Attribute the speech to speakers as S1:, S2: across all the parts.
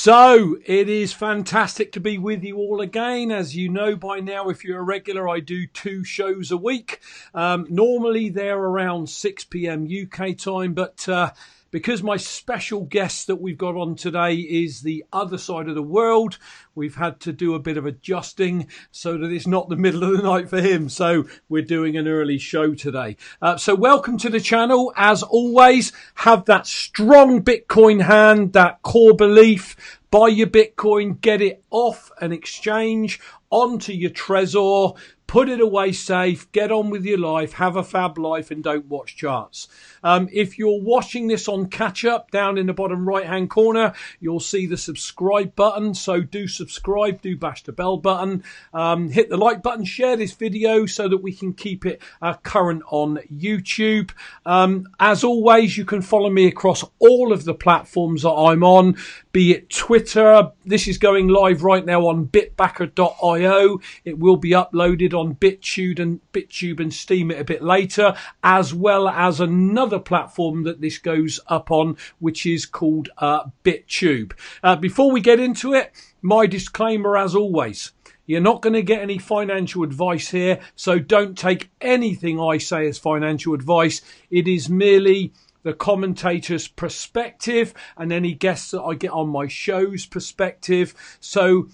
S1: So it is fantastic to be with you all again. As you know by now, if you're a regular, I do two shows a week. Um, normally they're around 6 p.m. UK time, but uh, because my special guest that we've got on today is the other side of the world, we've had to do a bit of adjusting so that it's not the middle of the night for him. So we're doing an early show today. Uh, so welcome to the channel. As always, have that strong Bitcoin hand, that core belief. Buy your Bitcoin, get it off an exchange onto your Trezor, put it away safe, get on with your life, have a fab life, and don't watch charts. Um, if you're watching this on catch up down in the bottom right hand corner, you'll see the subscribe button. So do subscribe, do bash the bell button, um, hit the like button, share this video so that we can keep it uh, current on YouTube. Um, as always, you can follow me across all of the platforms that I'm on, be it Twitter. This is going live right now on bitbacker.io. It will be uploaded on BitTube and BitTube and Steemit a bit later, as well as another platform that this goes up on, which is called uh, BitTube. Uh, before we get into it, my disclaimer as always. You're not going to get any financial advice here, so don't take anything I say as financial advice. It is merely the commentator's perspective and any guests that I get on my show's perspective. So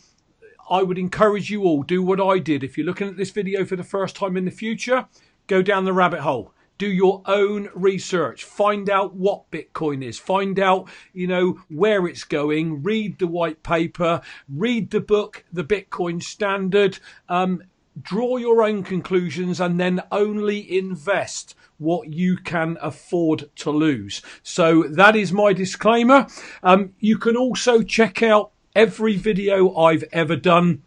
S1: I would encourage you all do what I did. If you're looking at this video for the first time in the future, go down the rabbit hole. Do your own research. Find out what Bitcoin is. Find out, you know, where it's going. Read the white paper. Read the book, The Bitcoin Standard. Um, draw your own conclusions and then only invest what you can afford to lose. So that is my disclaimer. Um, you can also check out every video I've ever done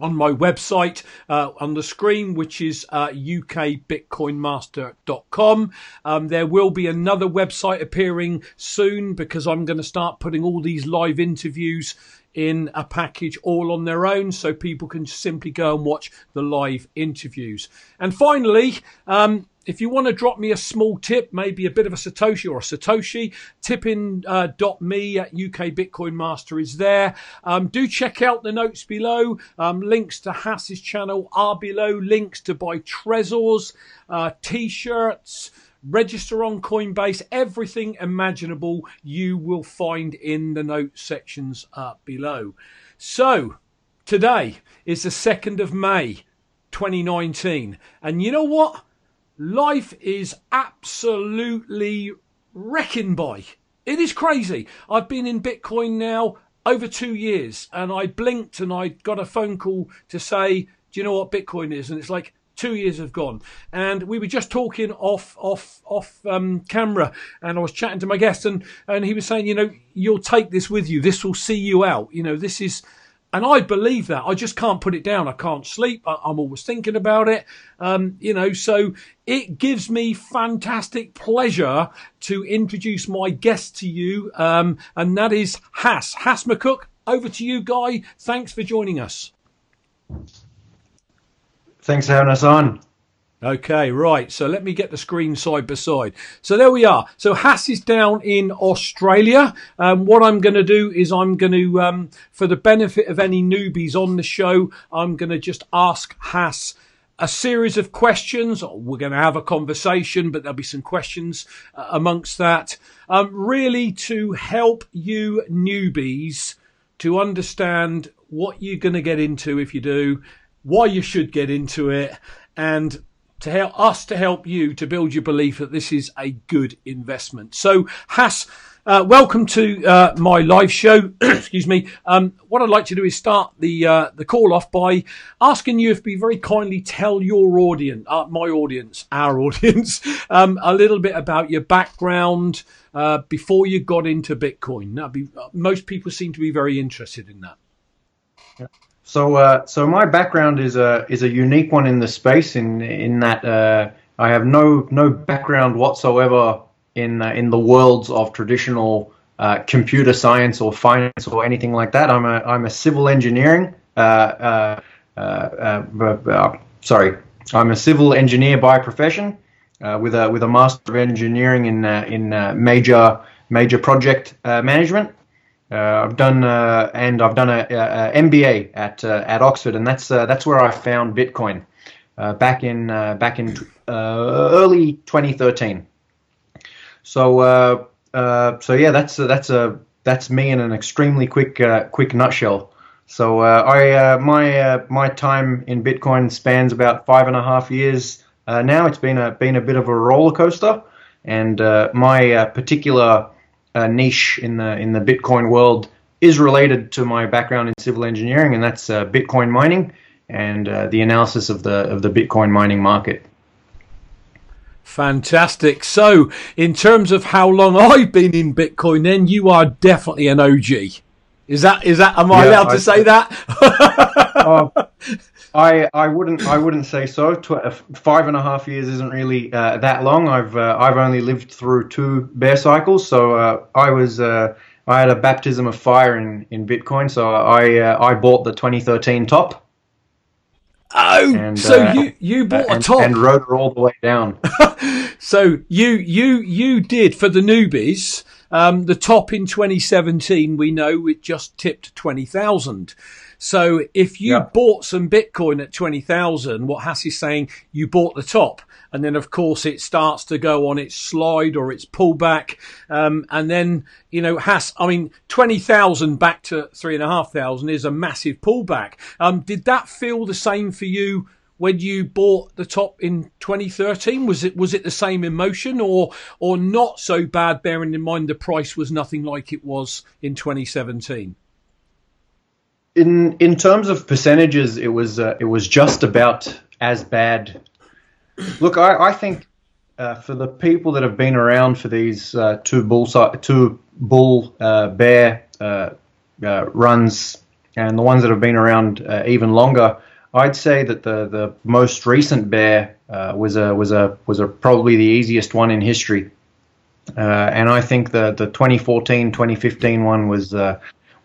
S1: on my website uh, on the screen, which is uh, ukbitcoinmaster.com. Um, there will be another website appearing soon because I'm going to start putting all these live interviews in a package all on their own so people can simply go and watch the live interviews. And finally, um, if you want to drop me a small tip, maybe a bit of a Satoshi or a Satoshi, tipping.me uh, .me at UK Bitcoin Master is there. Um, do check out the notes below. Um, links to Hass's channel are below. Links to buy Trezors, uh, t-shirts, register on Coinbase, everything imaginable you will find in the notes sections uh, below. So, today is the 2nd of May 2019. And you know what? Life is absolutely wrecking by. It is crazy. I've been in Bitcoin now over two years and I blinked and I got a phone call to say, do you know what Bitcoin is? And it's like, two years have gone and we were just talking off off off um, camera and i was chatting to my guest and and he was saying you know you'll take this with you this will see you out you know this is and I believe that. I just can't put it down. I can't sleep. I, am always thinking about it. Um, you know, so it gives me fantastic pleasure to introduce my guest to you, um, and that is Hass. Hass McCook, over to you, Guy. Thanks for joining us.
S2: Thanks for having us on.
S1: Okay, right. So let me get the screen side by side. So there we are. So Hass is down in Australia. Um, what I'm going to do is I'm going to, um, for the benefit of any newbies on the show, I'm going to just ask Hass a series of questions. We're going to have a conversation, but there'll be some questions uh, amongst that. Um, really to help you newbies to understand what you're going to get into if you do, why you should get into it, and to help us to help you to build your belief that this is a good investment. So, Hass, uh, welcome to uh, my live show. Excuse me. Um, what I'd like to do is start the uh, the call off by asking you if you very kindly tell your audience, uh, my audience, our audience, um, a little bit about your background uh, before you got into Bitcoin. That'd be most people seem to be very interested in that.
S2: Yeah. So, uh, so my background is a is a unique one in the space in in that uh, I have no no background whatsoever in uh, in the worlds of traditional uh, computer science or finance or anything like that. I'm a I'm a civil engineering. Uh, uh, sorry, I'm a civil engineer by profession, with a with a master of engineering in in major major project management. Uh, I've done uh, and I've done a, a, MBA at uh, at Oxford, and that's that's where I found Bitcoin back in back in early 2013. So so yeah, that's that's a that's me in an extremely quick quick nutshell. So uh, I uh, my uh, my time in Bitcoin spans about five and a half years now. It's been a been a bit of a roller coaster, and my particular uh, niche in the in the Bitcoin world is related to my background in civil engineering, and that's uh, Bitcoin mining and uh, the analysis of the of the Bitcoin mining market.
S1: Fantastic. So, in terms of how long I've been in Bitcoin, then you are definitely an OG. Is that is that? Am I yeah, allowed I, to say that?
S2: uh, I I wouldn't I wouldn't say so. Uh, five and a half years isn't really uh, that long. I've uh, I've only lived through two bear cycles, so uh, I was uh, I had a baptism of fire in, in Bitcoin. So I I bought the 2013 top.
S1: Oh, and, so you you bought
S2: and,
S1: a top
S2: and rode her all the way down.
S1: so you you you did for the newbies. Um, the top in 2017, we know it just tipped 20,000. So if you yeah. bought some Bitcoin at 20,000, what Hass is saying, you bought the top. And then, of course, it starts to go on its slide or its pullback. Um, and then, you know, Hass, I mean, 20,000 back to 3,500 is a massive pullback. Um, did that feel the same for you when you bought the top in 2013? Was it was it the same emotion or or not so bad? Bearing in mind the price was nothing like it was in 2017
S2: in in terms of percentages, it was uh, it was just about as bad. Look, I, I think uh, for the people that have been around for these uh, two bull two bull uh, bear uh, uh, runs, and the ones that have been around even longer, I'd say that the the most recent bear was a was a was a probably the easiest one in history. and I think the, the 2014 2015 one was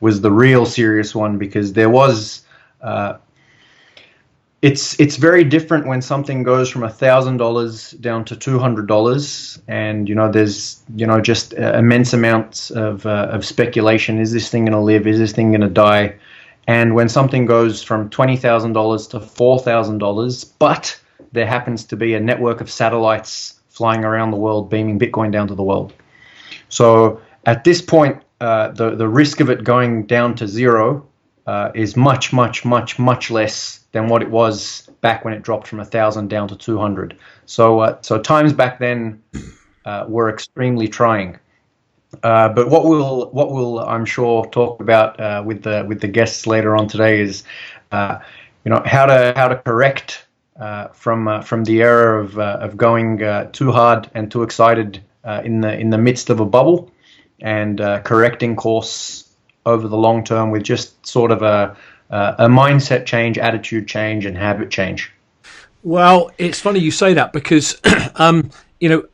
S2: was the real serious one because there was. Uh, it's it's very different when something goes from thousand dollars down to two hundred dollars, and you know there's you know just immense amounts of uh, of speculation. Is this thing going to live? Is this thing going to die? And when something goes from twenty thousand dollars to four thousand dollars, but there happens to be a network of satellites flying around the world beaming Bitcoin down to the world. So at this point, uh, the the risk of it going down to zero uh, is much much much much less than what it was back when it dropped from thousand down to 200. So uh, so times back then uh, were extremely trying. Uh, but what we'll what we'll I'm sure talk about with the with the guests later on today is you know how to how to correct from from the error of of going too hard and too excited in the in the midst of a bubble and uh, correcting course over the long term with just sort of a, uh, a mindset change, attitude change, and habit change.
S1: Well, it's funny you say that because, um, you know,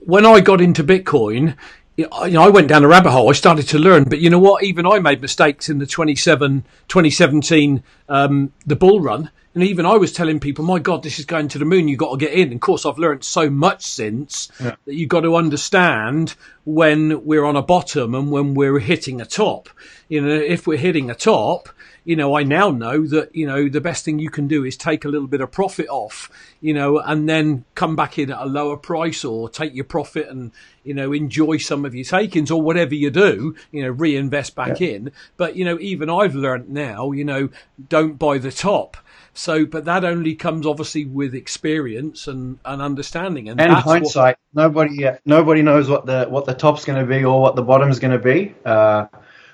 S1: when I got into Bitcoin, you know, I went down a rabbit hole. I started to learn, but you know what? Even I made mistakes in the 27, 2017, um, the bull run. And even I was telling people, my God, this is going to the moon. You've got to get in. And of course, I've learned so much since yeah. that you've got to understand when we're on a bottom and when we're hitting a top. You know, if we're hitting a top, you know, I now know that, you know, the best thing you can do is take a little bit of profit off, you know, and then come back in at a lower price or take your profit and, you know, enjoy some of your takings or whatever you do, you know, reinvest back yeah. in. But, you know, even I've learned now, you know, don't buy the top. So, but that only comes obviously with experience and, and understanding
S2: and, and hindsight. What... nobody, uh, nobody knows what the what the top's going to be or what the bottom's going to be. Uh,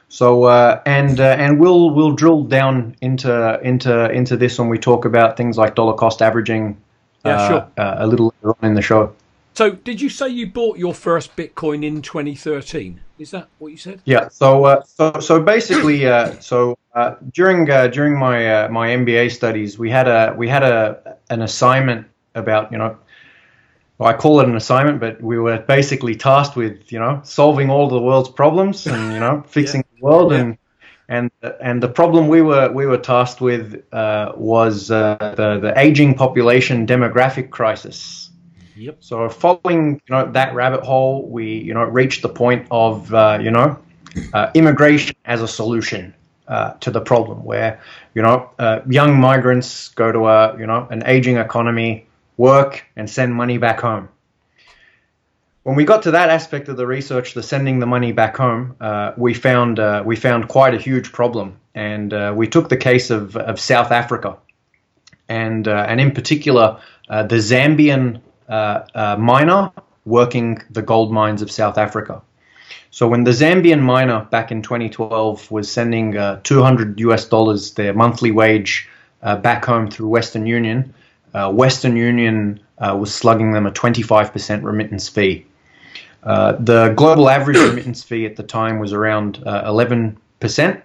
S2: so uh, and uh, and we'll we'll drill down into into into this when we talk about things like dollar cost averaging.
S1: Yeah, uh, sure.
S2: Uh, a little later on in the show.
S1: So, did you say you bought your first Bitcoin in 2013? Is that what you said?
S2: Yeah. So, uh, so, so basically, uh, so during during my my MBA studies, we had a we had a an assignment about you know well, I call it an assignment, but we were basically tasked with, you know, solving all the world's problems and, you know, fixing yeah. the world. Yeah. And and and the problem we were we were tasked with uh, was uh, the the aging population demographic crisis.
S1: Yep.
S2: So following, you know, that rabbit hole, we, you know, reached the point of, uh, you know, uh, immigration as a solution. Uh, to the problem where you know uh, young migrants go to a you know an aging economy work, and send money back home. When we got to that aspect of the research, the sending the money back home, uh, we found uh, we found quite a huge problem, and uh, we took the case of, of South Africa, and uh, and in particular uh, the Zambian uh, miner working the gold mines of South Africa. So when the Zambian miner back in 2012 was sending 200 US dollars, their monthly wage, back home through Western Union, uh, Western Union uh, was slugging them a 25% remittance fee. Uh, the global average remittance fee at the time was around 11%,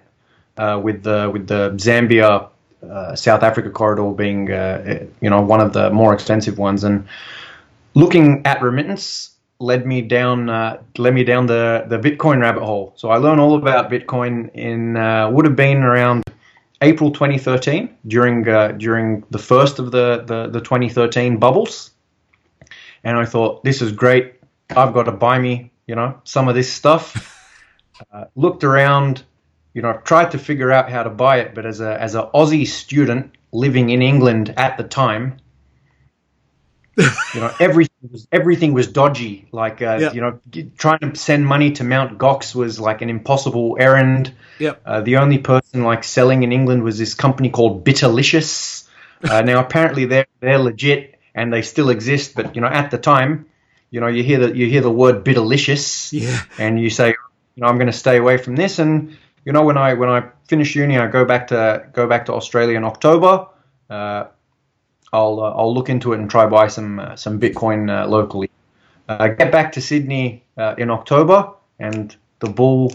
S2: uh, with the with the Zambia uh, South Africa corridor being you know one of the more expensive ones. And looking at remittance led me down led me down the the Bitcoin rabbit hole. So I learned all about Bitcoin in would have been around April 2013, during uh, during the first of the, the, the 2013 bubbles, and I thought this is great. I've got to buy me, you know, some of this stuff. Uh, looked around, you know, I've tried to figure out how to buy it, but as a as an Aussie student living in England at the time, you know, everything was everything was dodgy. Like, uh, you know, trying to send money to Mount Gox was like an impossible errand.
S1: Yep.
S2: Uh, the only person like selling in England was this company called Bittylicious. Uh, now, apparently, they're they're legit and they still exist. But you know, at the time, you know, you hear the you hear the word Bittylicious,
S1: yeah.
S2: and you say, you know, I'm going to stay away from this. And you know, when I when I finish uni, I go back to go back to Australia in October. Uh, I'll uh, I'll look into it and try buy some uh, some Bitcoin uh, locally. Uh, get back to Sydney uh, in October, and the bull,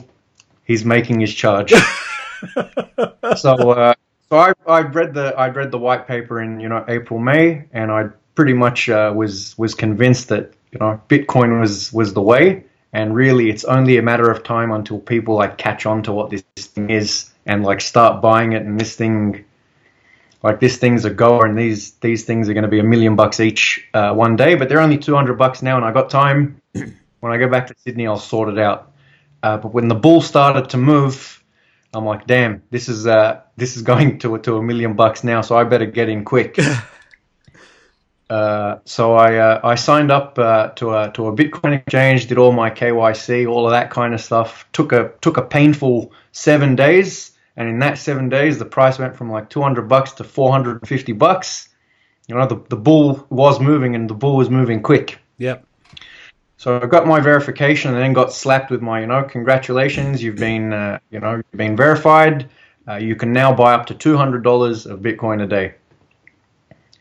S2: he's making his charge. so uh, so I I read the I read the white paper in you know April May, and I pretty much was was convinced that you know Bitcoin was was the way, and really it's only a matter of time until people like catch on to what this thing is and like start buying it, and this thing like this thing's a goer and these these things are going to be a million bucks each uh, one day but they're only 200 bucks now and i got time. When i go back to sydney i'll sort it out. Uh, but when the bull started to move i'm like damn this is uh, this is going to to a million bucks now so i better get in quick. Uh, so I uh, I signed up uh, to a to a Bitcoin exchange, did all my KYC, all of that kind of stuff. Took a took a painful seven days, and in that seven days, the price went from like 200 bucks to 450 bucks. You know, the, the bull was moving and the bull was moving quick.
S1: Yep.
S2: So I got my verification and then got slapped with my, you know, congratulations, you've been, uh, you know, you've been verified. Uh, you can now buy up to $200 of Bitcoin a day.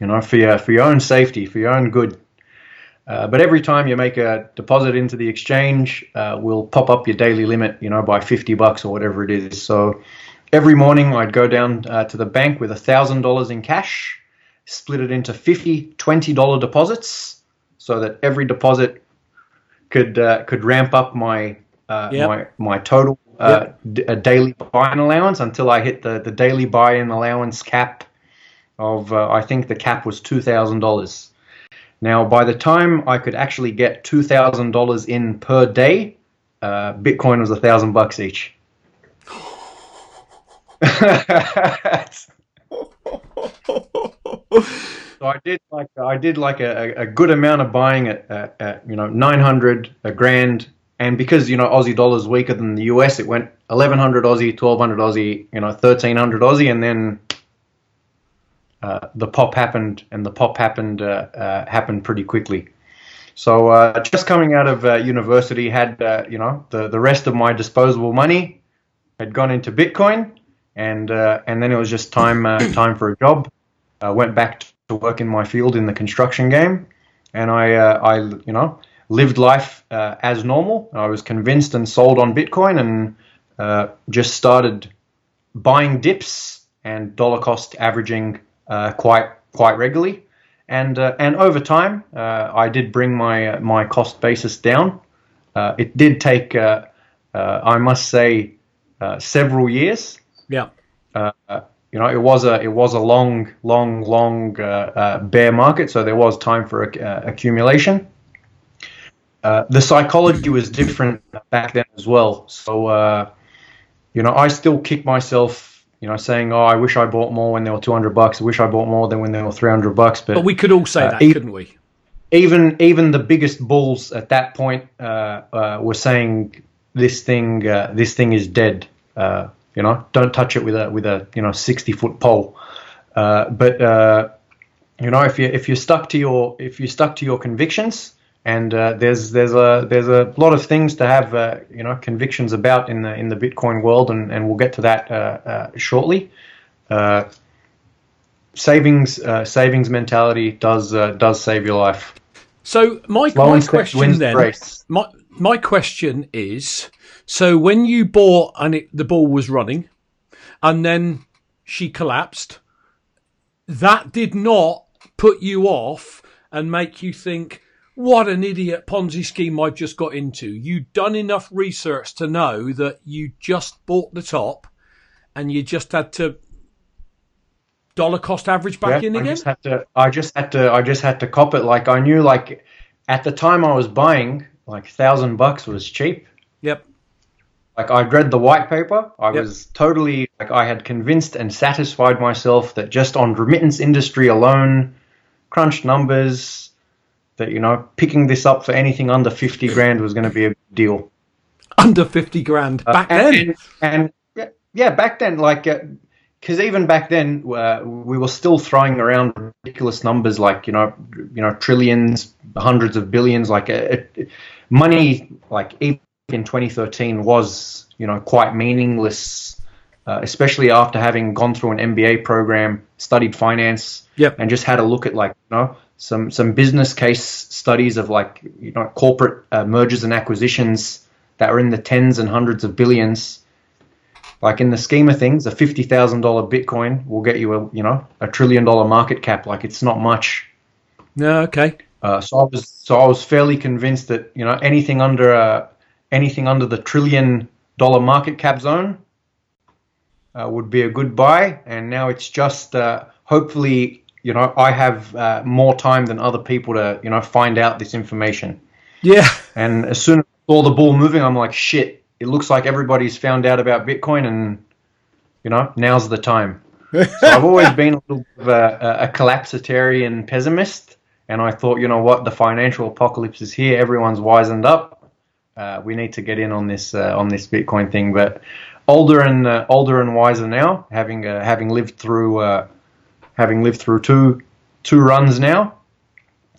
S2: You know, for your, for your own safety, for your own good. Uh, but every time you make a deposit into the exchange, uh, we'll pop up your daily limit, you know, by 50 bucks or whatever it is. So every morning I'd go down uh, to the bank with thousand dollars in cash, split it into 50 20 dollar deposits, so that every deposit could uh, could ramp up my uh,
S1: Yep.
S2: my my total uh, d- uh, daily buy-in allowance until I hit the the daily buy-in allowance cap of uh, I think the cap was two thousand dollars. Now, by the time I could actually get two thousand dollars in per day, uh, Bitcoin was a thousand bucks each. So I did like I did like a, a good amount of buying at, at, at you know nine hundred a grand, and because you know Aussie dollar's weaker than the US, it went eleven hundred Aussie, twelve hundred Aussie, you know thirteen hundred Aussie, and then uh, the pop happened, and the pop happened uh, uh, happened pretty quickly. So uh, just coming out of uh, university, had uh, you know the the rest of my disposable money had gone into Bitcoin, and uh, and then it was just time uh, time for a job. I went back to work in my field in the construction game, and I uh, I you know lived life uh, as normal. I was convinced and sold on Bitcoin, and uh, just started buying dips and dollar cost averaging uh, quite quite regularly. And uh, and over time, uh, I did bring my my cost basis down. Uh, it did take, uh, uh, I must say, uh, several years.
S1: Yeah.
S2: Uh, you know, it was a it was a long, long, long uh, uh, bear market, so there was time for uh, accumulation. Uh, the psychology was different back then as well. So, uh, you know, I still kick myself, you know, saying, "Oh, I wish I bought more when they were two hundred bucks. I wish I bought more than when they were three hundred bucks." But,
S1: But we could all say
S2: Uh,
S1: that, couldn't we?
S2: even even the biggest bulls at that point uh, uh, were saying this thing uh, this thing is dead. You know, don't touch it with a with a you know sixty foot pole. Uh, but uh, you know, if you if you're stuck to your if you're stuck to your convictions, and uh, there's there's a there's a lot of things to have uh, you know convictions about in the in the Bitcoin world, and, and we'll get to that uh, uh, shortly. Uh, savings uh, savings mentality does uh, does save your life.
S1: So my, my question then, my my question is, so when you bought and it, the ball was running, and then she collapsed, that did not put you off and make you think, what an idiot Ponzi scheme I've just got into. You'd done enough research to know that you just bought the top, and you just had to dollar cost average back in again.
S2: I just had to. I just had to. I just had to cop it. Like I knew. Like at the time I was buying, like thousand bucks was cheap. Like I'd read the white paper. I
S1: Yep.
S2: was totally like I had convinced and satisfied myself that just on remittance industry alone, crunched numbers, that you know picking this up for anything under fifty grand was going to be a deal.
S1: Under fifty grand back
S2: and,
S1: then.
S2: and, and yeah, yeah, back then, like, because even back then, uh, we were still throwing around ridiculous numbers, like you know, you know, trillions, hundreds of billions. Like, uh, money, like even in 2013, was you know quite meaningless, uh, especially after having gone through an MBA program, studied finance,
S1: Yep.
S2: and just had a look at like you know some some business case studies of like you know corporate uh, mergers and acquisitions that are in the tens and hundreds of billions. Like in the scheme of things, a fifty thousand dollar Bitcoin will get you a you know a trillion dollar market cap. Like it's not much.
S1: No, okay.
S2: Uh, so I was so I was fairly convinced that you know anything under uh, anything under the trillion dollar market cap zone uh, would be a good buy. And now it's just uh, hopefully you know I have uh, more time than other people to you know find out this information.
S1: Yeah.
S2: And as soon as I saw the ball moving, I'm like, shit, it looks like everybody's found out about Bitcoin and, you know, now's the time. so I've always been a little bit of a, a collapsitarian pessimist. And I thought, you know what, the financial apocalypse is here. Everyone's wizened up. Uh, we need to get in on this uh, on this Bitcoin thing. But older and uh, older and wiser now, having uh, having lived through uh, having lived through two two runs now,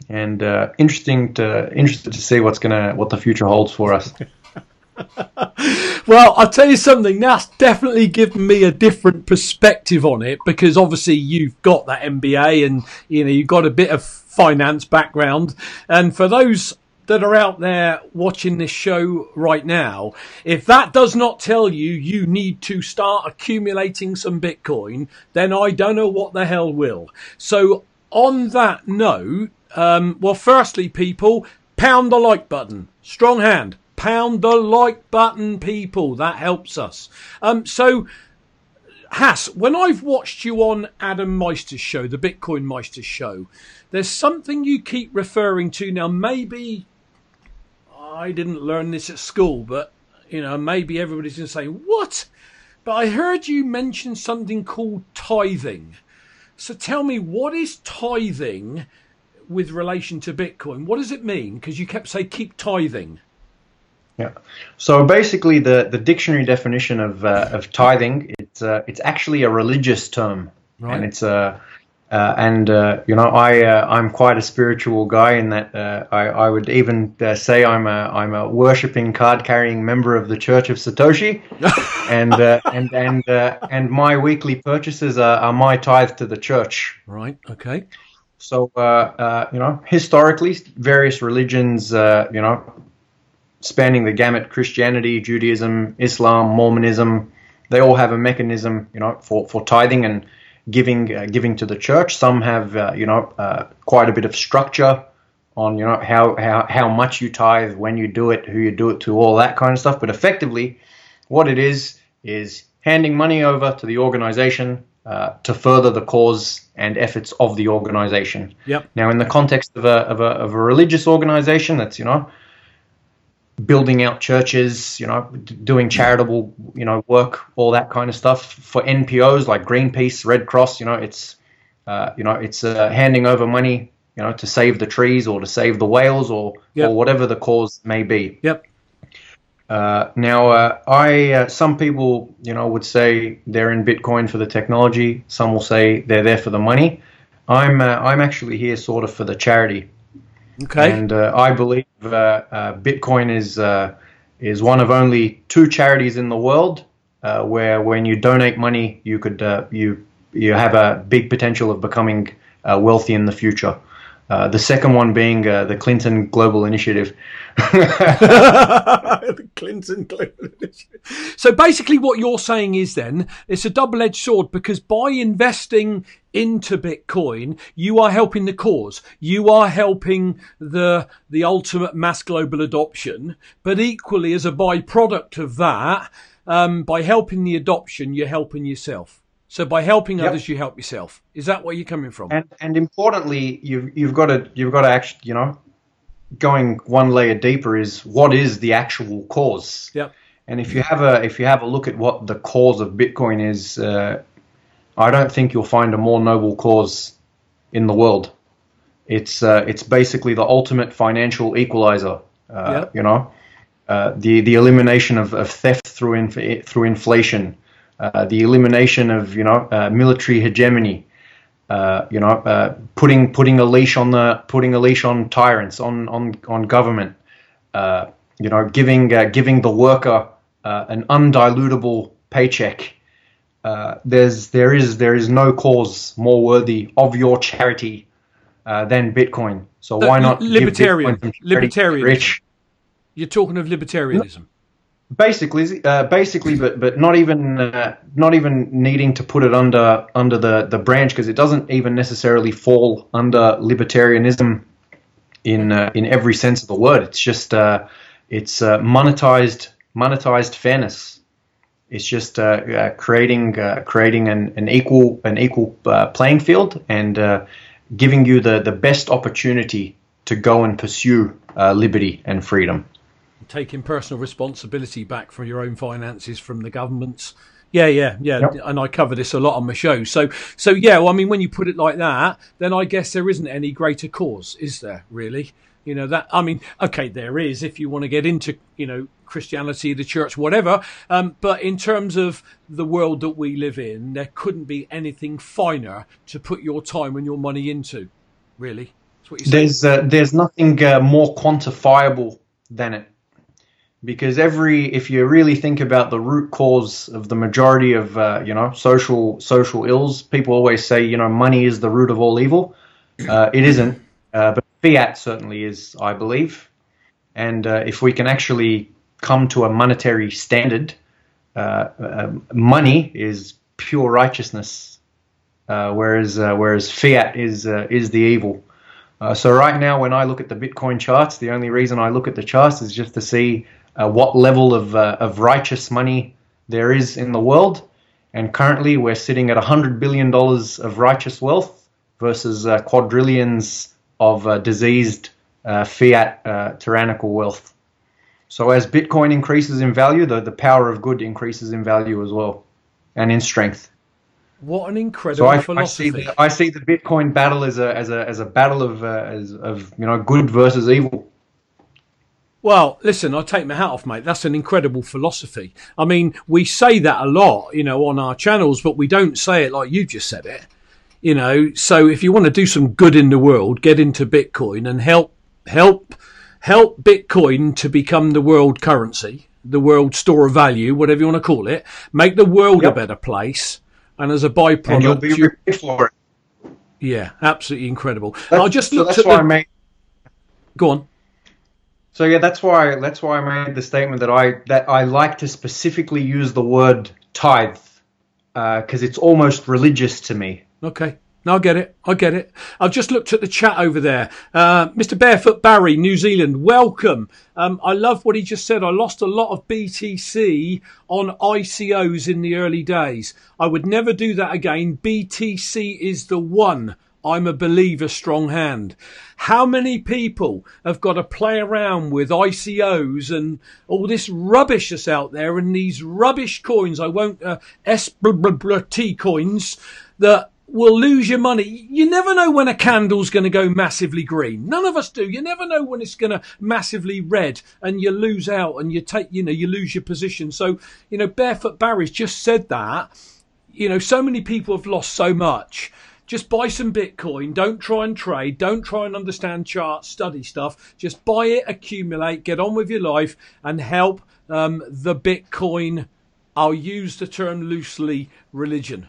S2: and uh, interesting to interested to see what's gonna what the future holds for us.
S1: Well, I'll tell you something. That's definitely given me a different perspective on it because obviously you've got that MBA and you know you've got a bit of finance background. And for those that are out there watching this show right now, if that does not tell you you need to start accumulating some Bitcoin, then I don't know what the hell will. So on that note, um, well, firstly, people, pound the like button. Strong hand. Pound the like button, people. That helps us. Um, so, Hass, when I've watched you on Adam Meister's show, the Bitcoin Meister show, there's something you keep referring to now. Maybe I didn't learn this at school, but you know, maybe everybody's going to say, "What?" But I heard you mention something called tithing. So tell me, what is tithing with relation to Bitcoin? What does it mean? Because you kept saying keep tithing.
S2: Yeah. So basically, the, the dictionary definition of uh, of tithing it's uh, it's actually a religious term, right. and it's a uh, and uh, you know I uh, I'm quite a spiritual guy in that uh, I I would even uh, say I'm a I'm a worshiping card carrying member of the Church of Satoshi, and uh, and and and my weekly purchases are, are, my tithe to the church.
S1: Right. Okay.
S2: So you know historically various religions you know spanning the gamut Christianity, Judaism, Islam, Mormonism they all have a mechanism you know for for tithing and giving uh, giving to the church. Some have uh, you know uh, quite a bit of structure on you know how, how how much you tithe, when you do it, who you do it to, all that kind of stuff. But effectively, what it is is handing money over to the organization uh, to further the cause and efforts of the organization.
S1: Yep.
S2: Now, in the context of a, of a, of a religious organization, that's you know building out churches, you know, doing charitable, you know, work, all that kind of stuff. For NPOs like Greenpeace, Red Cross, you know, it's, uh, you know, it's uh, handing over money, you know, to save the trees or to save the whales or yep. or whatever the cause may be.
S1: Yep.
S2: Uh, now, uh, I uh, some people, you know, would say they're in Bitcoin for the technology. Some will say they're there for the money. I'm uh, I'm actually here sort of for the charity.
S1: Okay.
S2: And uh, I believe Bitcoin is uh, is one of only two charities in the world uh, where when you donate money, you could uh, you you have a big potential of becoming wealthy in the future. The second one being the Clinton Global Initiative.
S1: the Clinton Global Initiative. So basically, what you're saying is then it's a double-edged sword because by investing into Bitcoin, you are helping the cause. You are helping the the ultimate mass global adoption. But equally, as a byproduct of that, um, by helping the adoption, you're helping yourself. So by helping yep. others, you help yourself. Is that where you're coming from?
S2: And, and importantly, you've you've got to you've got to actually you know going one layer deeper is what is the actual cause?
S1: Yep.
S2: And if you have a if you have a look at what the cause of Bitcoin is, uh, I don't think you'll find a more noble cause in the world. It's uh, it's basically the ultimate financial equalizer. Uh, yep. You know, uh, the the elimination of, of theft through inf- through inflation, uh, the elimination of you know uh, military hegemony. Uh, you know, putting putting a leash on the putting a leash on tyrants on on on government. you know, giving giving the worker an undilutable paycheck uh, there's there is there is no cause more worthy of your charity uh, than Bitcoin. So why not
S1: libertarian libertarian rich? You're talking of libertarianism.
S2: Basically, uh, basically, but but not even uh, not even needing to put it under under the the branch because it doesn't even necessarily fall under libertarianism in uh, in every sense of the word. It's just it's monetized monetized fairness it's just uh, uh, creating uh, creating an, an equal an equal uh, playing field and uh, giving you the, the best opportunity to go and pursue uh, liberty and freedom.
S1: Taking personal responsibility back for your own finances from the governments. Yeah, yeah, yeah, yep. and I cover this a lot on my show. So, so yeah. Well, I mean, when you put it like that, then I guess there isn't any greater cause, is there? Really? You know that. I mean, okay, there is if you want to get into you know Christianity, the church, whatever. Um, but in terms of the world that we live in, there couldn't be anything finer to put your time and your money into. Really,
S2: there's uh, there's nothing uh, more quantifiable than it. Because every, if you really think about the root cause of the majority of uh, you know social social ills, people always say you know money is the root of all evil. Uh, it isn't, uh, but fiat certainly is, I believe. and uh, if we can actually come to a monetary standard, uh, uh, money is pure righteousness, whereas whereas fiat is is the evil. so right now, when I look at the Bitcoin charts, the only reason I look at the charts is just to see what level of of righteous money there is in the world. And currently, we're sitting at $100 billion of righteous wealth versus uh, quadrillions of uh, diseased uh, fiat uh, tyrannical wealth. So, as Bitcoin increases in value, the, the power of good increases in value as well and in strength.
S1: What an incredible so I, philosophy!
S2: I see, the, I see the Bitcoin battle as a as a as a battle of uh, as, of you know good versus evil.
S1: Well, listen, I take my hat off, mate. That's an incredible philosophy. I mean, we say that a lot, you know, on our channels, but we don't say it like you just said it. You know, so if you want to do some good in the world, get into Bitcoin and help help help Bitcoin to become the world currency, the world store of value, whatever you want to call it. Make the world yep. a better place, and as a byproduct, and
S2: you'll be you, for it.
S1: Yeah, absolutely incredible. I just
S2: so that's why the, I made.
S1: Go on.
S2: So yeah, that's why that's why I made the statement that I that I like to specifically use the word tithe because uh, it's almost religious to me.
S1: Okay. I get it. I get it. I've just looked at the chat over there. Uh, Mr. Barefoot Barry, New Zealand, welcome. Um, I love what he just said. I lost a lot of BTC on ICOs in the early days. I would never do that again. BTC is the one. I'm a believer, strong hand. How many people have got to play around with ICOs and all this rubbish that's out there and these rubbish coins? I won't, uh, S T coins that will lose your money. You never know when a candle's going to go massively green. None of us do. You never know when it's going to massively red and you lose out and you take, you know, you lose your position. So, you know, Barefoot Barry's just said that. You know, so many people have lost so much just buy some Bitcoin. Don't try and trade. Don't try and understand charts, study stuff. Just buy it, accumulate, get on with your life, and help um, the Bitcoin. I'll use the term loosely religion.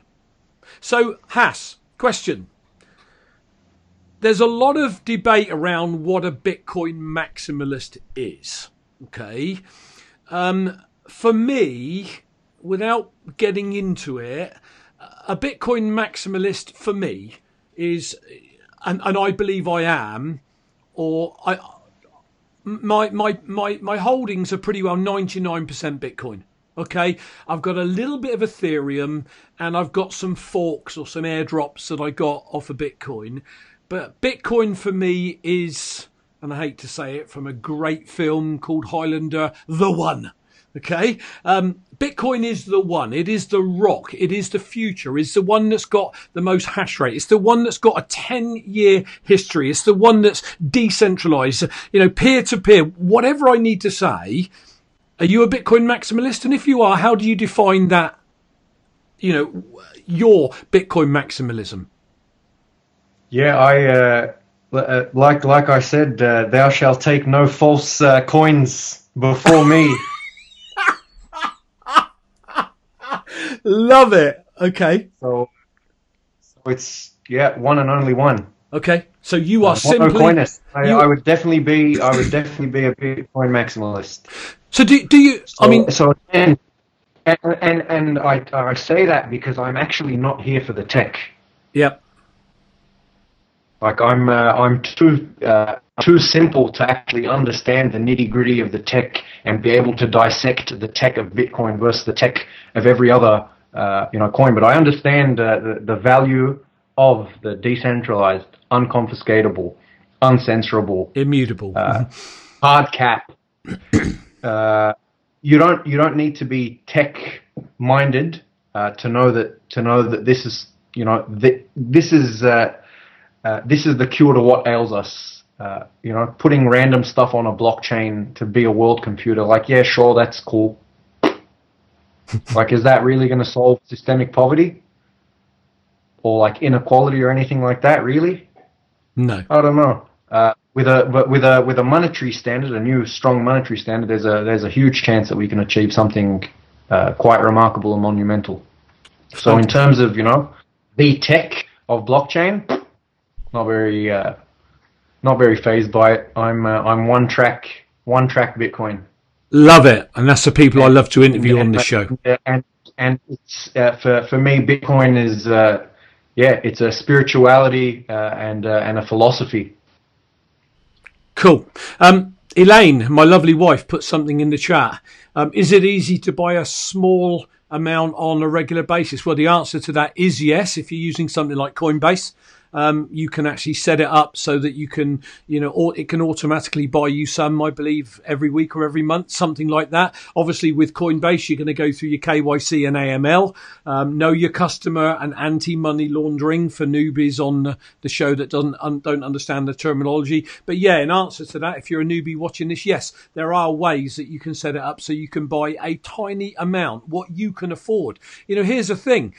S1: So, Hass, question. There's a lot of debate around what a Bitcoin maximalist is. Okay. Um, for me, without getting into it, a Bitcoin maximalist for me is, and, and I believe I am, or I, my my my my holdings are pretty well ninety nine percent Bitcoin. Okay, I've got a little bit of Ethereum, and I've got some forks or some airdrops that I got off of Bitcoin. But Bitcoin for me is, and I hate to say it, from a great film called Highlander, the one. Okay. Um, Bitcoin is the one. It is the rock. It is the future. It's the one that's got the most hash rate. It's the one that's got a 10 year history. It's the one that's decentralized, you know, peer to peer, whatever I need to say. Are you a Bitcoin maximalist? And if you are, how do you define that, you know, your Bitcoin maximalism?
S2: Yeah, I, uh, uh like, like I said, uh, thou shalt take no false uh, coins before me.
S1: Love it. Okay.
S2: So, so it's yeah, one and only one.
S1: Okay, so you are simply.
S2: I, you... I, would definitely be. I would definitely be a Bitcoin maximalist.
S1: So do do you?
S2: So,
S1: I mean,
S2: so and and and, and I I say that because I'm actually not here for the tech.
S1: Yep.
S2: Like I'm uh, I'm too uh, too simple to actually understand the nitty gritty of the tech and be able to dissect the tech of Bitcoin versus the tech of every other you know coin. But I understand uh, the, the value of the decentralized, unconfiscatable, uncensorable,
S1: immutable,
S2: uh, hard cap. Uh, you don't you don't need to be tech minded uh, to know that to know that this is you know th- this is uh, this is the cure to what ails us uh, you know, putting random stuff on a blockchain to be a world computer, like, yeah, sure, that's cool. like, is that really going to solve systemic poverty? Or like inequality or anything like that, really?
S1: No.
S2: I don't know. Uh, with a with a with a monetary standard, a new strong monetary standard, there's a there's a huge chance that we can achieve something uh, quite remarkable and monumental. So in terms of you know the tech of blockchain, not very uh, not very fazed by it. I'm uh, I'm one track one track Bitcoin.
S1: Love it, and that's the people I love to interview on the show.
S2: And and it's, uh, for for me, Bitcoin is uh, yeah, it's a spirituality uh, and uh, and a philosophy.
S1: Cool. Um, Elaine, my lovely wife, put something in the chat. Um, is it easy to buy a small amount on a regular basis? Well, the answer to that is yes. If you're using something like Coinbase, um, you can actually set it up so that you can, you know, or it can automatically buy you some, I believe, every week or every month, something like that. Obviously, with Coinbase, you're going to go through your KYC and AML, um, know your customer and anti-money laundering for newbies on the show that doesn't un- don't understand the terminology. But yeah, in answer to that, if you're a newbie watching this, yes, there are ways that you can set it up so you can buy a tiny amount, what you can afford. You know, here's the thing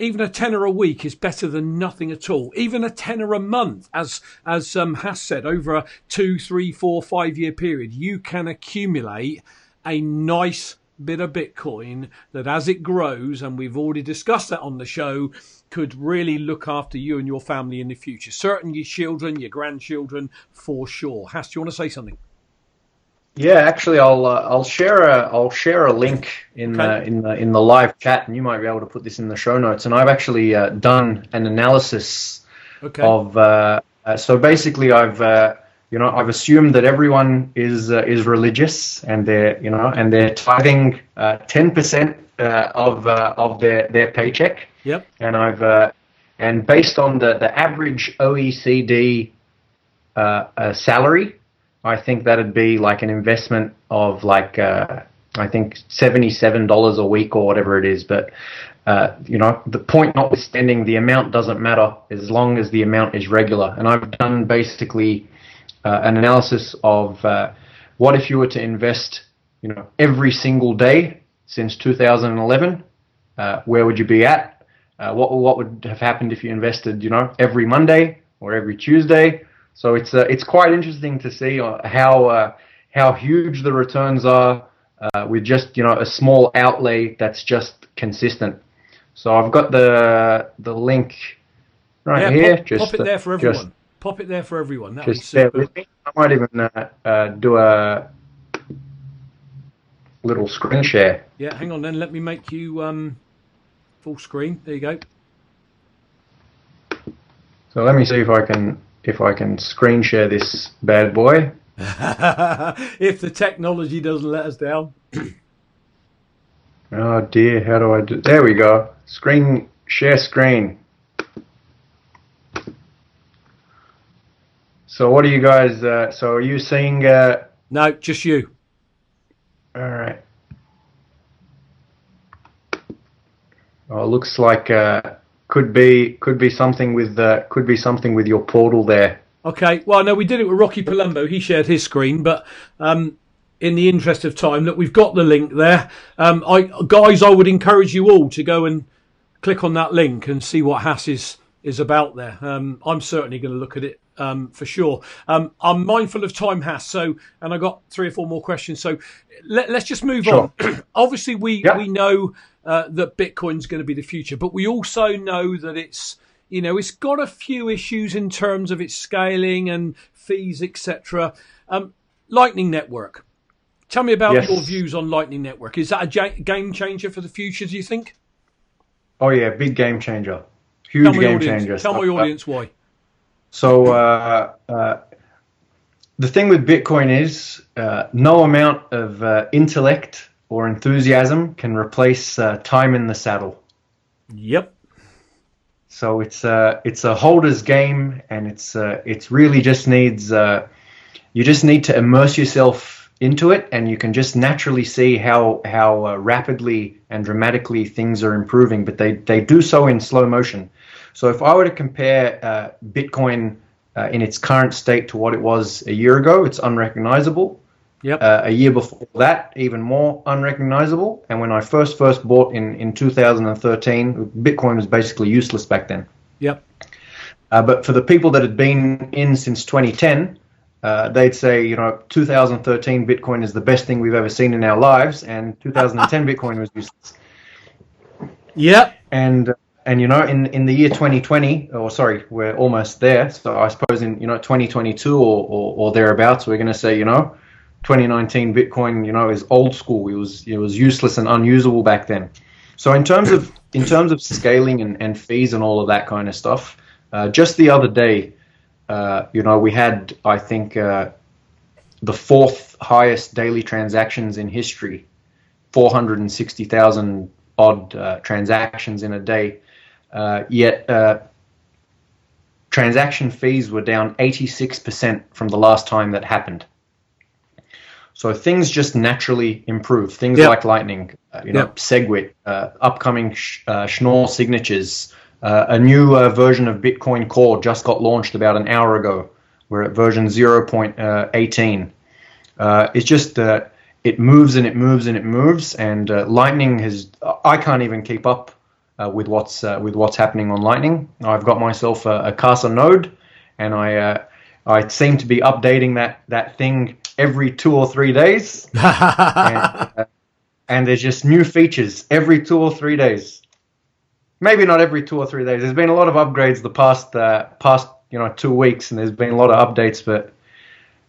S1: even a tenner a week is better than nothing at all. Even a tenner a month, as as um, said, over a two, three, four, five year period, you can accumulate a nice bit of Bitcoin that, as it grows, and we've already discussed that on the show, could really look after you and your family in the future. Certainly, your children, your grandchildren, for sure. Hass, do you want to say something?
S2: Yeah, actually, I'll uh, I'll share a I'll share a link in okay. the in the in the live chat, and you might be able to put this in the show notes. And I've actually uh, done an analysis okay. of uh, uh so basically I've uh, you know I've assumed that everyone is uh, is religious and they're you know and they're tithing ten percent of of their their paycheck.
S1: Yep.
S2: And I've and based on the the average OECD salary I think that'd be like an investment of like uh, I think seventy seven dollars a week or whatever it is. But uh, you know, the point notwithstanding, the amount doesn't matter as long as the amount is regular. And I've done basically uh, an analysis of uh, what if you were to invest, you know, every single day since 2011, uh, where would you be at? Uh, what what would have happened if you invested, you know, every Monday or every Tuesday? So it's uh, it's quite interesting to see uh, how uh, how huge the returns are uh, with just you know a small outlay that's just consistent. So I've got the the link right yeah,
S1: here.
S2: Pop,
S1: just pop it there for everyone. Just, pop it there for everyone. That'd
S2: just bear with me. I might even uh, uh, do a little screen share.
S1: Yeah, hang on then. Let me make you um, full screen. There you go.
S2: So let me see if I can if I can screen share this bad boy.
S1: if the technology doesn't let us down.
S2: oh dear, how do I do? There we go. Screen share screen. So what are you guys? Uh, so are you seeing? Uh,
S1: no, just you.
S2: All right. Oh, looks like uh, could be could be something with uh, could be something with your portal there.
S1: Okay, well, no, we did it with Rocky Palumbo. He shared his screen, but um, in the interest of time, look, we've got the link there. Um, I guys, I would encourage you all to go and click on that link and see what Hass is is about there. Um, I'm certainly going to look at it um, for sure. Um, I'm mindful of time, Hass. So, and I got three or four more questions. So, let, us just move sure. on. Obviously, we we know uh, that Bitcoin's going to be the future, but we also know that it's you know it's got a few issues in terms of its scaling and fees, etc. Um, Lightning Network. Tell me about yes. your views on Lightning Network. Is that a ja- game changer for the future? Do you think?
S2: Oh yeah, big game changer, huge game
S1: audience,
S2: changer.
S1: Tell my audience why.
S2: So uh, uh, the thing with Bitcoin is uh, no amount of uh, intellect or enthusiasm can replace uh, time in the saddle.
S1: Yep.
S2: So it's a uh, it's a holder's game, and it's uh, it's really just needs uh, you just need to immerse yourself into it, and you can just naturally see how how uh, rapidly and dramatically things are improving. But they they do so in slow motion. So if I were to compare uh, Bitcoin in its current state to what it was a year ago, it's unrecognizable.
S1: Yep.
S2: Uh, a year before that, even more unrecognizable. And when I first first bought in in 2013, Bitcoin was basically useless back then.
S1: Yep.
S2: Uh, but for the people that had been in since 2010, uh, they'd say, you know, 2013 Bitcoin is the best thing we've ever seen in our lives, and 2010 Bitcoin was useless.
S1: Yep.
S2: And and you know, in in the year 2020, or sorry, we're almost there. So I suppose in you know 2022 or or, or thereabouts, we're going to say, you know 2019 Bitcoin, you know, is old school. It was it was useless and unusable back then. So in terms of in terms of scaling and, and fees and all of that kind of stuff, uh, just the other day, uh, you know, we had I think uh, the fourth highest daily transactions in history, 460,000 odd uh, transactions in a day. Uh, yet uh, transaction fees were down 86% from the last time that happened. So things just naturally improve. Things yep. like Lightning, uh, you know, yep. SegWit, uh, upcoming sh- uh, Schnorr signatures, uh, a new uh, version of Bitcoin Core just got launched about an hour ago. We're at version 0.18. Uh, it's just that it moves and it moves and it moves, and Lightning has. I can't even keep up with what's with what's happening on Lightning. I've got myself a, a Casa node, and I I seem to be updating that that thing every two or three days, and, uh, and, there's just new features every two or three days. Maybe not every two or three days. There's been a lot of upgrades the past uh, past you know two weeks, and there's been a lot of updates. But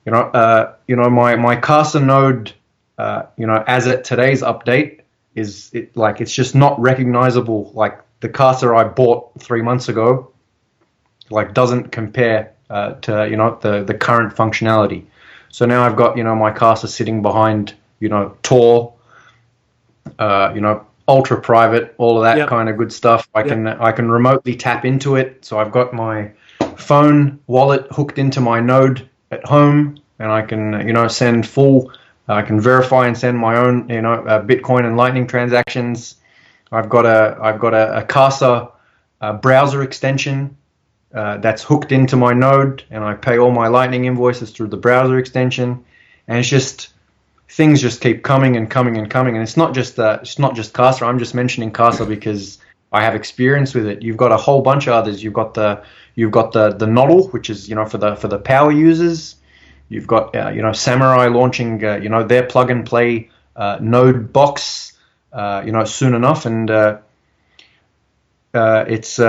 S2: you know, uh, you know, my my Casa node, uh, you know, as at today's update is it like it's just not recognizable. Like the Casa I bought three months ago, like doesn't compare uh, to you know the the current functionality. So now I've got you know my Casa sitting behind you know Tor, uh, you know ultra private, all of that yep. kind of good stuff. I yep. can I can remotely tap into it. So I've got my phone wallet hooked into my node at home, and I can you know send full. I can verify and send my own you know uh, Bitcoin and Lightning transactions. I've got a I've got a, a Casa uh, browser extension uh, that's hooked into my node, and I pay all my Lightning invoices through the browser extension, and it's just things just keep coming and coming and coming, and it's not just uh, it's not just Casa. I'm just mentioning Casa because I have experience with it. You've got a whole bunch of others. You've got the you've got the the Nodl, which is you know for the for the power users. You've got uh, you know Samurai launching uh, you know their plug and play uh, node box uh, you know soon enough, and uh, it's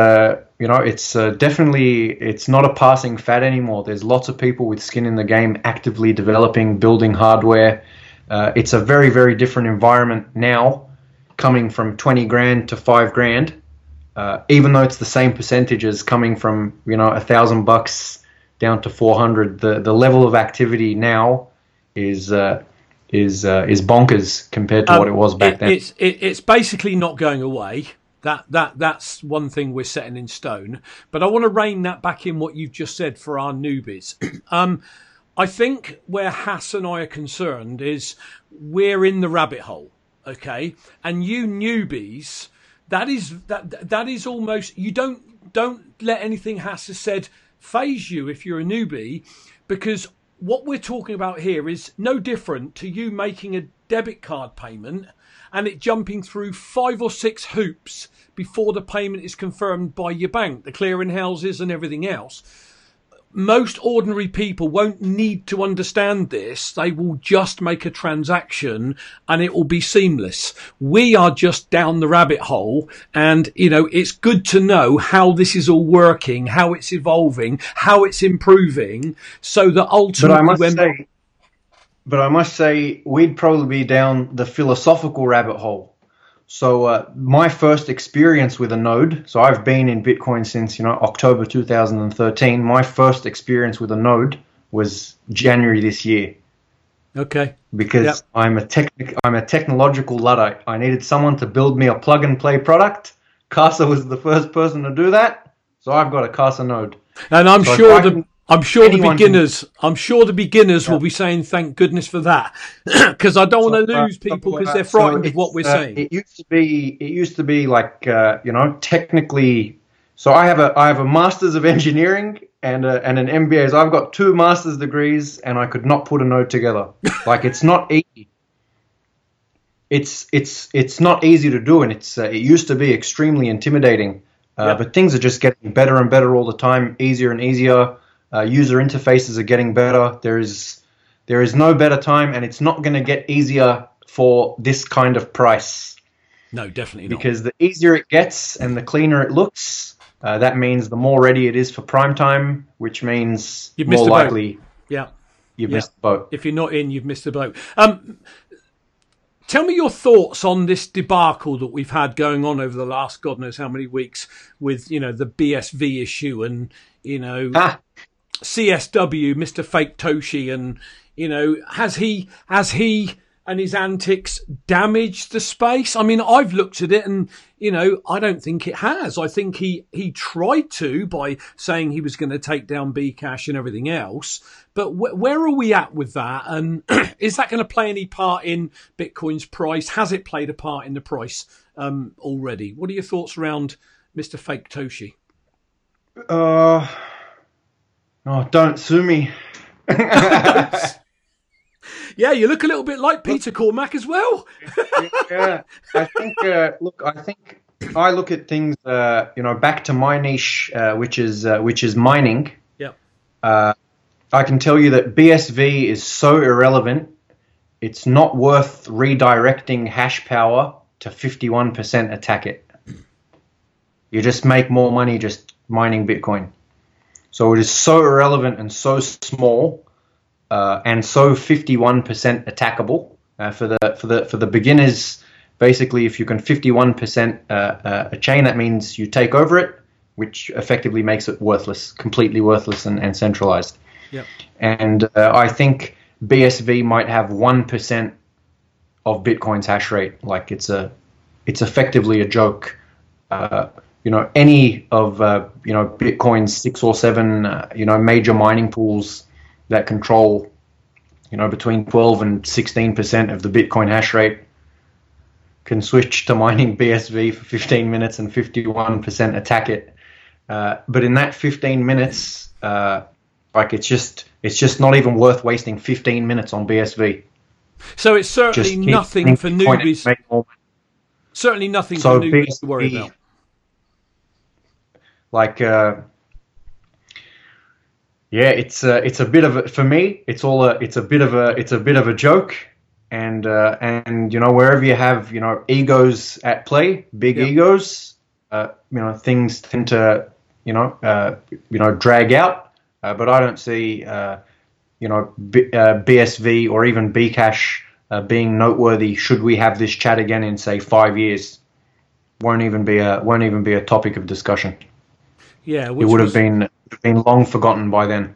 S2: you know it's uh, definitely it's not a passing fad anymore. There's lots of people with skin in the game actively developing, building hardware. Uh, it's a very very different environment now, coming from 20 grand to five grand. Uh, even though it's the same percentages coming from you know a thousand bucks down to 400, the the level of activity now is uh, is is bonkers compared to um, what it was back
S1: it,
S2: then.
S1: It's it, it's basically not going away. That that that's one thing we're setting in stone. But I want to rein that back in what you've just said for our newbies. um, I think where Hass and I are concerned is we're in the rabbit hole, okay? And you newbies, that is that that is almost you don't don't let anything Hass has said faze you if you're a newbie, because what we're talking about here is no different to you making a debit card payment and it jumping through five or six hoops before the payment is confirmed by your bank, the clearing houses and everything else. Most ordinary people won't need to understand this. They will just make a transaction and it will be seamless. We are just down the rabbit hole and, you know, it's good to know how this is all working, how it's evolving, how it's improving so that ultimately
S2: but I must
S1: when,
S2: say, but I must say we'd probably be down the philosophical rabbit hole. So uh, my first experience with a node, so I've been in Bitcoin since you know October 2013. My first experience with a node was January this year.
S1: Okay.
S2: Because yep. I'm a technic, I'm a technological luddite. I needed someone to build me a plug and play product. Casa was the first person to do that, so I've got a Casa node.
S1: And I'm so sure the I'm sure the beginners. Can, I'm sure the beginners yeah. will be saying, "Thank goodness for that," because I don't want to lose people because they're frightened so of what we're uh, saying.
S2: It used to be. It used to be like uh, you know, technically. So I have a I have a master's of engineering and a, and an MBA. So I've got two master's degrees, and I could not put a note together. like it's not easy. It's it's it's not easy to do, and it's uh, it used to be extremely intimidating. Uh, yep. But things are just getting better and better all the time, easier and easier. Uh, user interfaces are getting better. There is there is no better time, and it's not going to get easier for this kind of price.
S1: No, definitely
S2: not. Because the easier it gets and the cleaner it looks, uh, that means the more ready it is for prime time, which means you've more likely.
S1: Yeah.
S2: you've
S1: Yeah.
S2: missed the boat.
S1: If you're not in, you've missed the boat. Um, tell me your thoughts on this debacle that we've had going on over the last God knows how many weeks with you know the BSV issue and you know
S2: Ah,
S1: CSW, Mr. Fake Toshi, and you know, has he has he and his antics damaged the space? I mean, I've looked at it, and you know, I don't think it has. I think he he tried to by saying he was going to take down B Cash and everything else. But wh- where are we at with that? And is that going to play any part in Bitcoin's price? Has it played a part in the price um, already? What are your thoughts around Mr. Fake Toshi?
S2: uh, oh, don't sue me.
S1: Yeah, you look a little bit like Peter McCormack as well.
S2: yeah, I think. Uh, look, I think I look at things. Uh, you know, back to my niche, uh, which is uh, which is mining.
S1: Yep.
S2: Uh, I can tell you that BSV is so irrelevant. It's not worth redirecting hash power to 51% attack it. You just make more money just mining Bitcoin. So it is so irrelevant and so small, uh, and so 51% attackable uh, for the for the for the beginners. Basically, if you can 51% uh, uh, a chain, that means you take over it, which effectively makes it worthless, completely worthless and, and centralized.
S1: Yep.
S2: And uh, I think BSV might have one percent of Bitcoin's hash rate. Like it's a, it's effectively a joke. You know, any of uh, you know Bitcoin's six or seven uh, you know major mining pools that control you know between twelve and sixteen percent of the Bitcoin hash rate can switch to mining BSV for 15 minutes and 51% attack it. Uh, but in that 15 minutes, uh, like it's just it's just not even worth wasting 15 minutes on BSV.
S1: So it's certainly nothing for newbies.
S2: make more money.
S1: Certainly nothing
S2: So
S1: for newbies to worry about.
S2: Like, uh, yeah, it's uh, it's a bit of a, for me. It's all a it's a bit of a it's a bit of a joke, and uh, and you know wherever you have you know egos at play, big
S1: Yeah.
S2: egos, uh, you know things tend to you know uh, you know drag out. Uh, but I don't see uh, you know B, uh, BSV or even Bcash uh, being noteworthy. Should we have this chat again in say five years? Won't even be a won't even be a topic of discussion.
S1: Yeah,
S2: It would
S1: was,
S2: have been been long forgotten by then.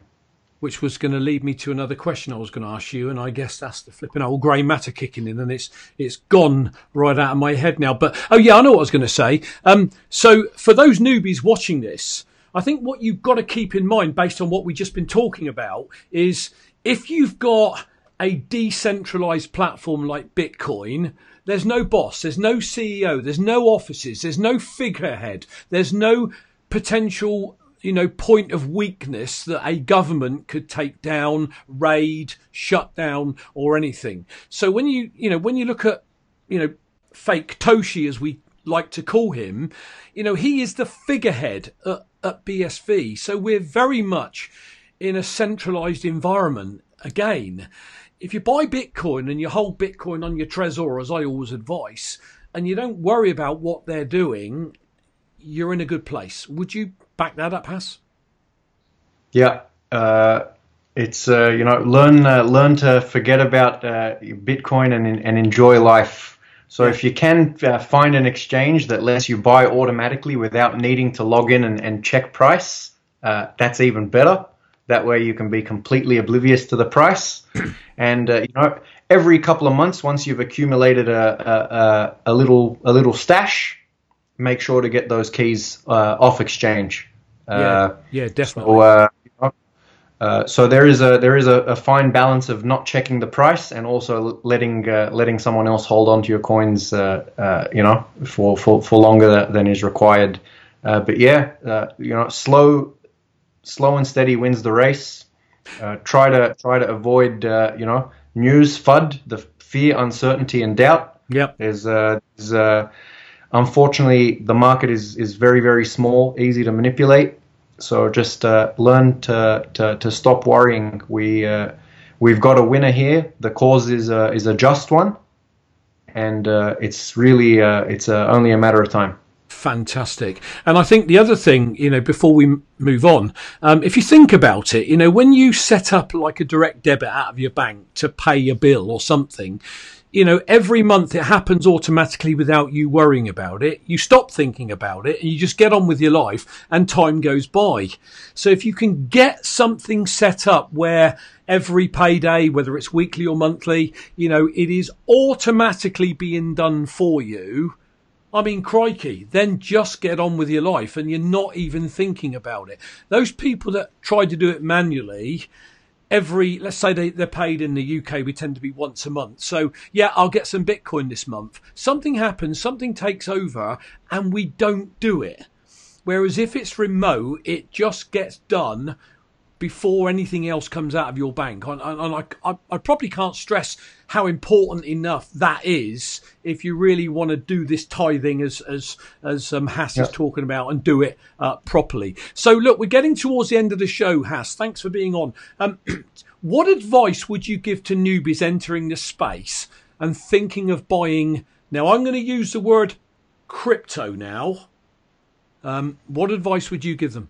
S1: which was going to lead me to another question I was going to ask you, and I guess that's the flipping old grey matter kicking in, and it's it's gone right out of my head now. But oh yeah, I know what I was going to say. Um, so for those newbies watching this, I think what you've got to keep in mind, based on what we've just been talking about, is if you've got a decentralized platform like Bitcoin, there's no boss, there's no CEO, there's no offices, there's no figurehead, there's no potential you know point of weakness that a government could take down raid shut down or anything. So when you you know when you look at you know fake toshi as we like to call him you know he is the figurehead at, at bsv so we're very much in a centralized environment again. If you buy bitcoin and you hold bitcoin on your trezor as i always advise and you don't worry about what they're doing you're in a good place. Would you back that up, Hass?
S2: Yeah, uh, it's uh, you know learn uh, learn to forget about uh, Bitcoin and and enjoy life. So if you can uh, find an exchange that lets you buy automatically without needing to log in and, and check price, uh, that's even better. That way you can be completely oblivious to the price, and uh, you know every couple of months, once you've accumulated a, a, a, a little a little stash, make sure to get those keys uh, off exchange.
S1: Yeah,
S2: Uh,
S1: yeah, definitely.
S2: so, uh, you know, uh, so there is a there is a, a fine balance of not checking the price and also letting uh, letting someone else hold on to your coins, uh, uh, you know, for, for, for longer than is required. Uh, but yeah, uh, you know, slow slow and steady wins the race. Uh, try to try to avoid uh, you know news FUD, the fear, uncertainty, and doubt.
S1: yep.
S2: Is uh, is uh, unfortunately the market is is very very small, easy to manipulate. So just uh, learn to, to to stop worrying. We uh, we've got a winner here. The cause is uh, is a just one, and uh, it's really uh, it's uh, only a matter of time.
S1: Fantastic. And I think the other thing, you know, before we move on, um, if you think about it, you know, when you set up like a direct debit out of your bank to pay a bill or something, you know, every month it happens automatically without you worrying about it. You stop thinking about it and you just get on with your life and time goes by. So if you can get something set up where every payday, whether it's weekly or monthly, you know, it is automatically being done for you I mean, crikey, then just get on with your life and you're not even thinking about it. Those people that try to do it manually, every, let's say they, they're paid in the UK, we tend to be once a month. So, yeah, I'll get some Bitcoin this month. Something happens, something takes over, and we don't do it. Whereas if it's remote, it just gets done before anything else comes out of your bank. And, I, I, I, probably can't stress how important enough that is if you really want to do this tithing as as as um, Hass is talking about and do it uh, properly. So look, we're getting towards the end of the show, Hass. Thanks for being on. Um, what advice would you give to newbies entering the space and thinking of buying? Now, I'm going to use the word crypto now. Um, what advice would you give them?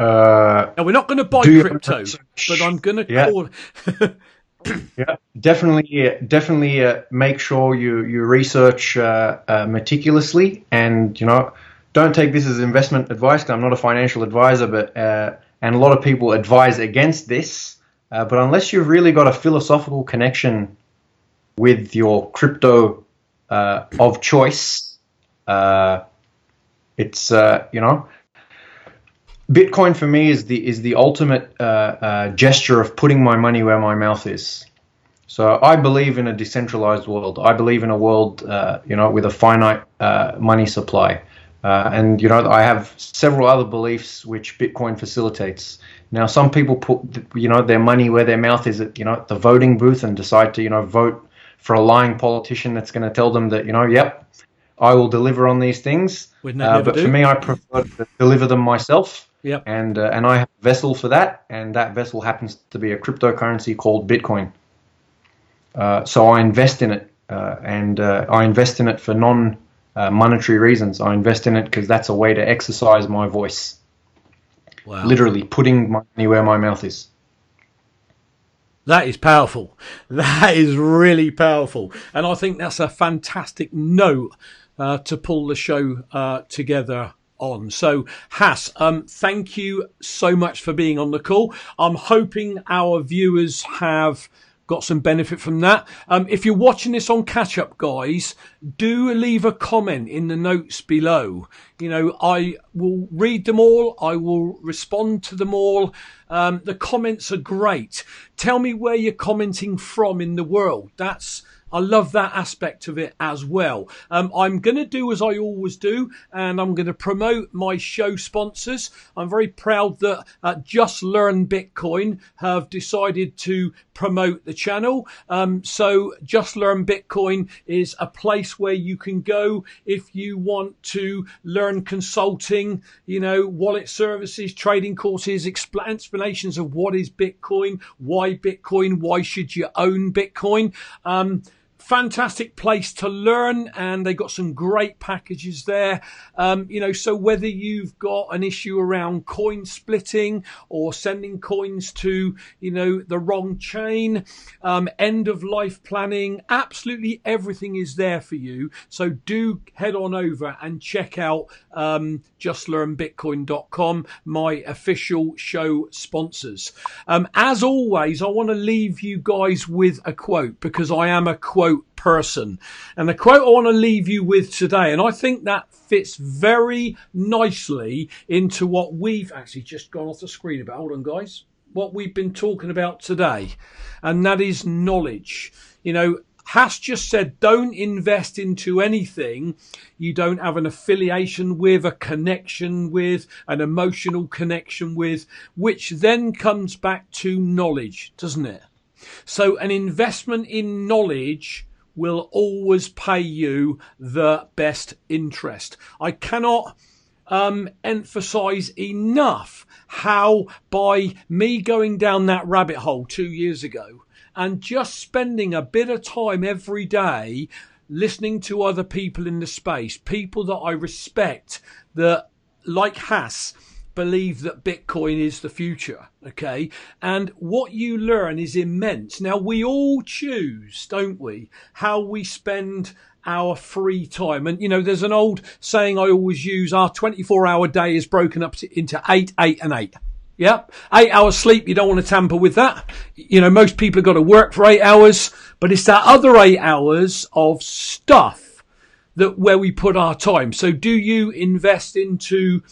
S2: Uh,
S1: now we're not going to buy crypto, but I'm going to
S2: yeah.
S1: call.
S2: yeah, definitely, definitely uh, make sure you you research uh, uh, meticulously, and you know, don't take this as investment advice. I'm not a financial advisor, but uh, and a lot of people advise against this. Uh, but unless you've really got a philosophical connection with your crypto of choice, it's you know Bitcoin for me is the is the ultimate uh, uh, gesture of putting my money where my mouth is. So I believe in a decentralized world. I believe in a world, uh, you know, with a finite uh, money supply. Uh, and you know, I have several other beliefs which Bitcoin facilitates. Now, some people put, you know, their money where their mouth is at, you know, the voting booth and decide to, you know, vote for a lying politician that's going to tell them that, you know, yep, I will deliver on these things. Uh, but do. for me, I prefer to deliver them myself.
S1: Yep.
S2: And uh, and I have a vessel for that, and that vessel happens to be a cryptocurrency called Bitcoin. Uh, so I invest in it, uh, and uh, I invest in it for non uh, monetary reasons. I invest in it because that's a way to exercise my voice. Wow. Literally putting money where my mouth is.
S1: That is powerful. That is really powerful. And I think that's a fantastic note uh, to pull the show uh, together on. So, Hass, um, thank you so much for being on the call. I'm hoping our viewers have got some benefit from that. Um, if you're watching this on catch up, guys, do leave a comment in the notes below. You know, I will read them all. I will respond to them all. Um, the comments are great. Tell me where you're commenting from in the world. That's I love that aspect of it as well. Um, I'm going to do as I always do, and I'm going to promote my show sponsors. I'm very proud that uh, Just Learn Bitcoin have decided to promote the channel. Um, so, Just Learn Bitcoin is a place where you can go if you want to learn consulting, you know, wallet services, trading courses, explanations of what is Bitcoin, why Bitcoin, why should you own Bitcoin. Um, fantastic place to learn and they've got some great packages there. Um, you know so whether you've got an issue around coin splitting or sending coins to you know the wrong chain um, end of life planning absolutely everything is there for you. So do head on over and check out um, justlearnbitcoin.com my official show sponsors. Um, as always i want to leave you guys with a quote because i am a quote person. And the quote I want to leave you with today, and I think that fits very nicely into what we've actually just gone off the screen about. Hold on, guys. What we've been talking about today, and that is knowledge. You know, Hass just said, don't invest into anything you don't have an affiliation with, a connection with, an emotional connection with, which then comes back to knowledge, doesn't it? So an investment in knowledge will always pay you the best interest. I cannot um, emphasize enough how by me going down that rabbit hole two years ago and just spending a bit of time every day listening to other people in the space, people that I respect, that like Hass believe that Bitcoin is the future. Okay. And what you learn is immense. Now we all choose, don't we, how we spend our free time. And, you know, there's an old saying I always use our 24 hour day is broken up into eight, eight and eight. Yeah. Eight hours sleep. You don't want to tamper with that. You know, most people have got to work for eight hours, but it's that other eight hours of stuff that where we put our time. So do you invest into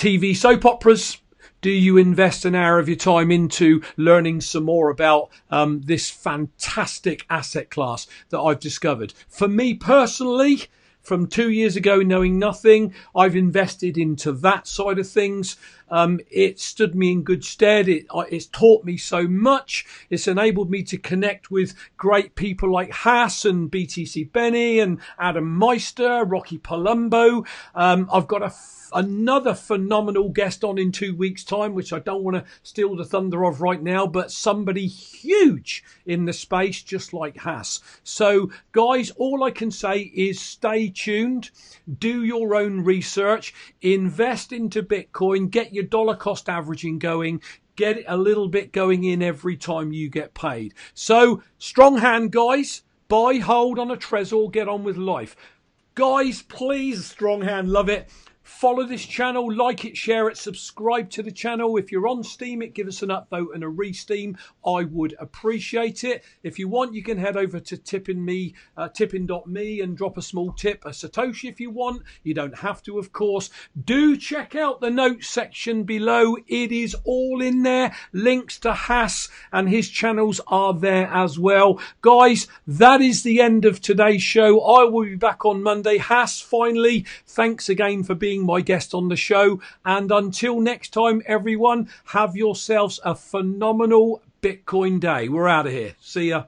S1: TV soap operas? Do you invest an hour of your time into learning some more about um, this fantastic asset class that I've discovered? For me personally, from two years ago, knowing nothing, I've invested into that side of things. Um, it stood me in good stead. It, it's taught me so much. It's enabled me to connect with great people like Hass and BTC Benny and Adam Meister, Rocky Palumbo. Um, I've got a another phenomenal guest on in two weeks' time, which I don't want to steal the thunder of right now, but somebody huge in the space, just like Hass. So, guys, all I can say is stay tuned, do your own research, invest into Bitcoin, get your dollar cost averaging going, get it a little bit going in every time you get paid. So, strong hand, guys. Buy, hold on a Trezor, get on with life. Guys, please, strong hand, love it. Follow this channel, like it, share it, subscribe to the channel. If you're on Steemit, give us an upvote and a re-steem. I would appreciate it. If you want, you can head over to tipping me, uh, tipping.me and drop a small tip, a Satoshi if you want. You don't have to, of course. Do check out the notes section below. It is all in there. Links to Hass and his channels are there as well. Guys, that is the end of today's show. I will be back on Monday. Hass, finally, thanks again for being my guest on the show. And until next time, everyone, have yourselves a phenomenal Bitcoin day. We're out of here. See ya.